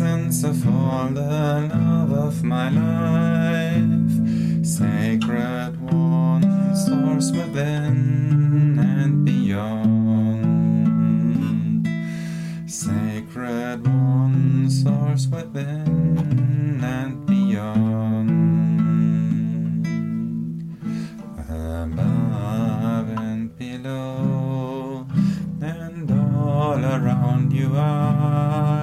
essence of all the love of my life. Sacred one, source within and beyond. Sacred one, source within and beyond. Above and below, and all around you are.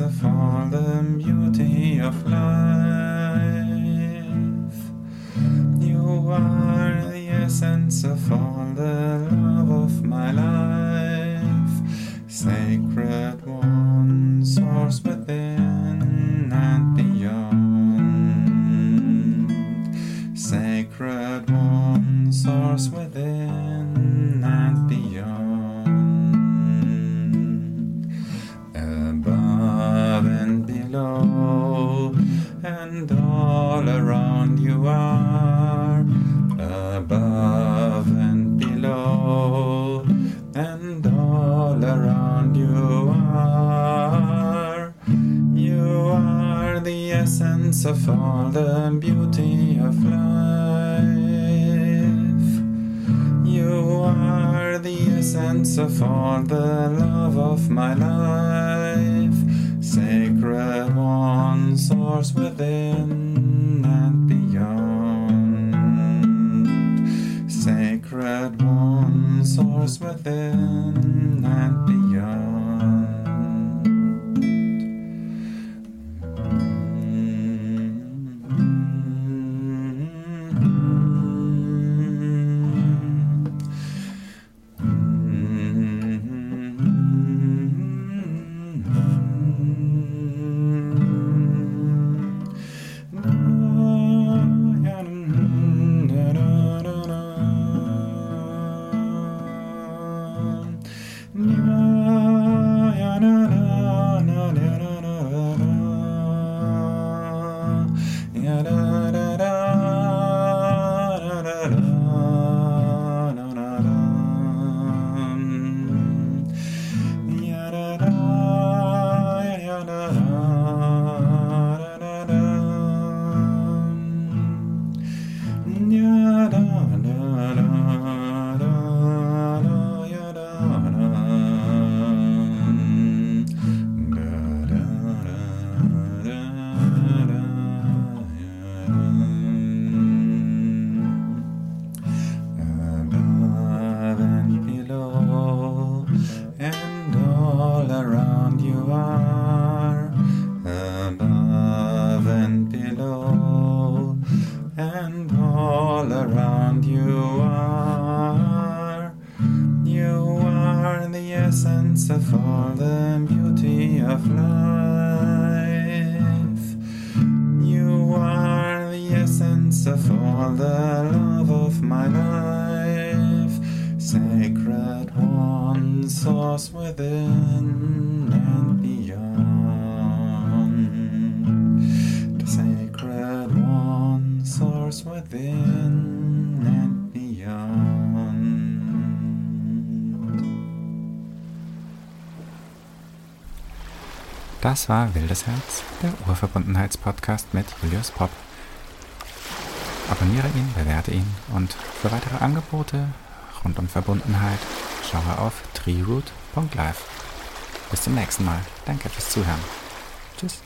All the beauty of life. You are the essence of all the love of my life. Sacred one, source within and beyond. Sacred one, source within and all around you are. Above and below, and all around you are. You are the essence of all the beauty of life. You are the essence of all the love of my life. Source within and beyond. Sacred one, source within and beyond. And all around you are. You are the essence of all the beauty of life. You are the essence of all the love of my life. Sacred one, source within Das war Wildes Herz, der Urverbundenheitspodcast mit Julius Popp. Abonniere ihn, bewerte ihn und für weitere Angebote rund um Verbundenheit schaue auf treeroot.live. Bis zum nächsten Mal. Danke fürs Zuhören. Tschüss.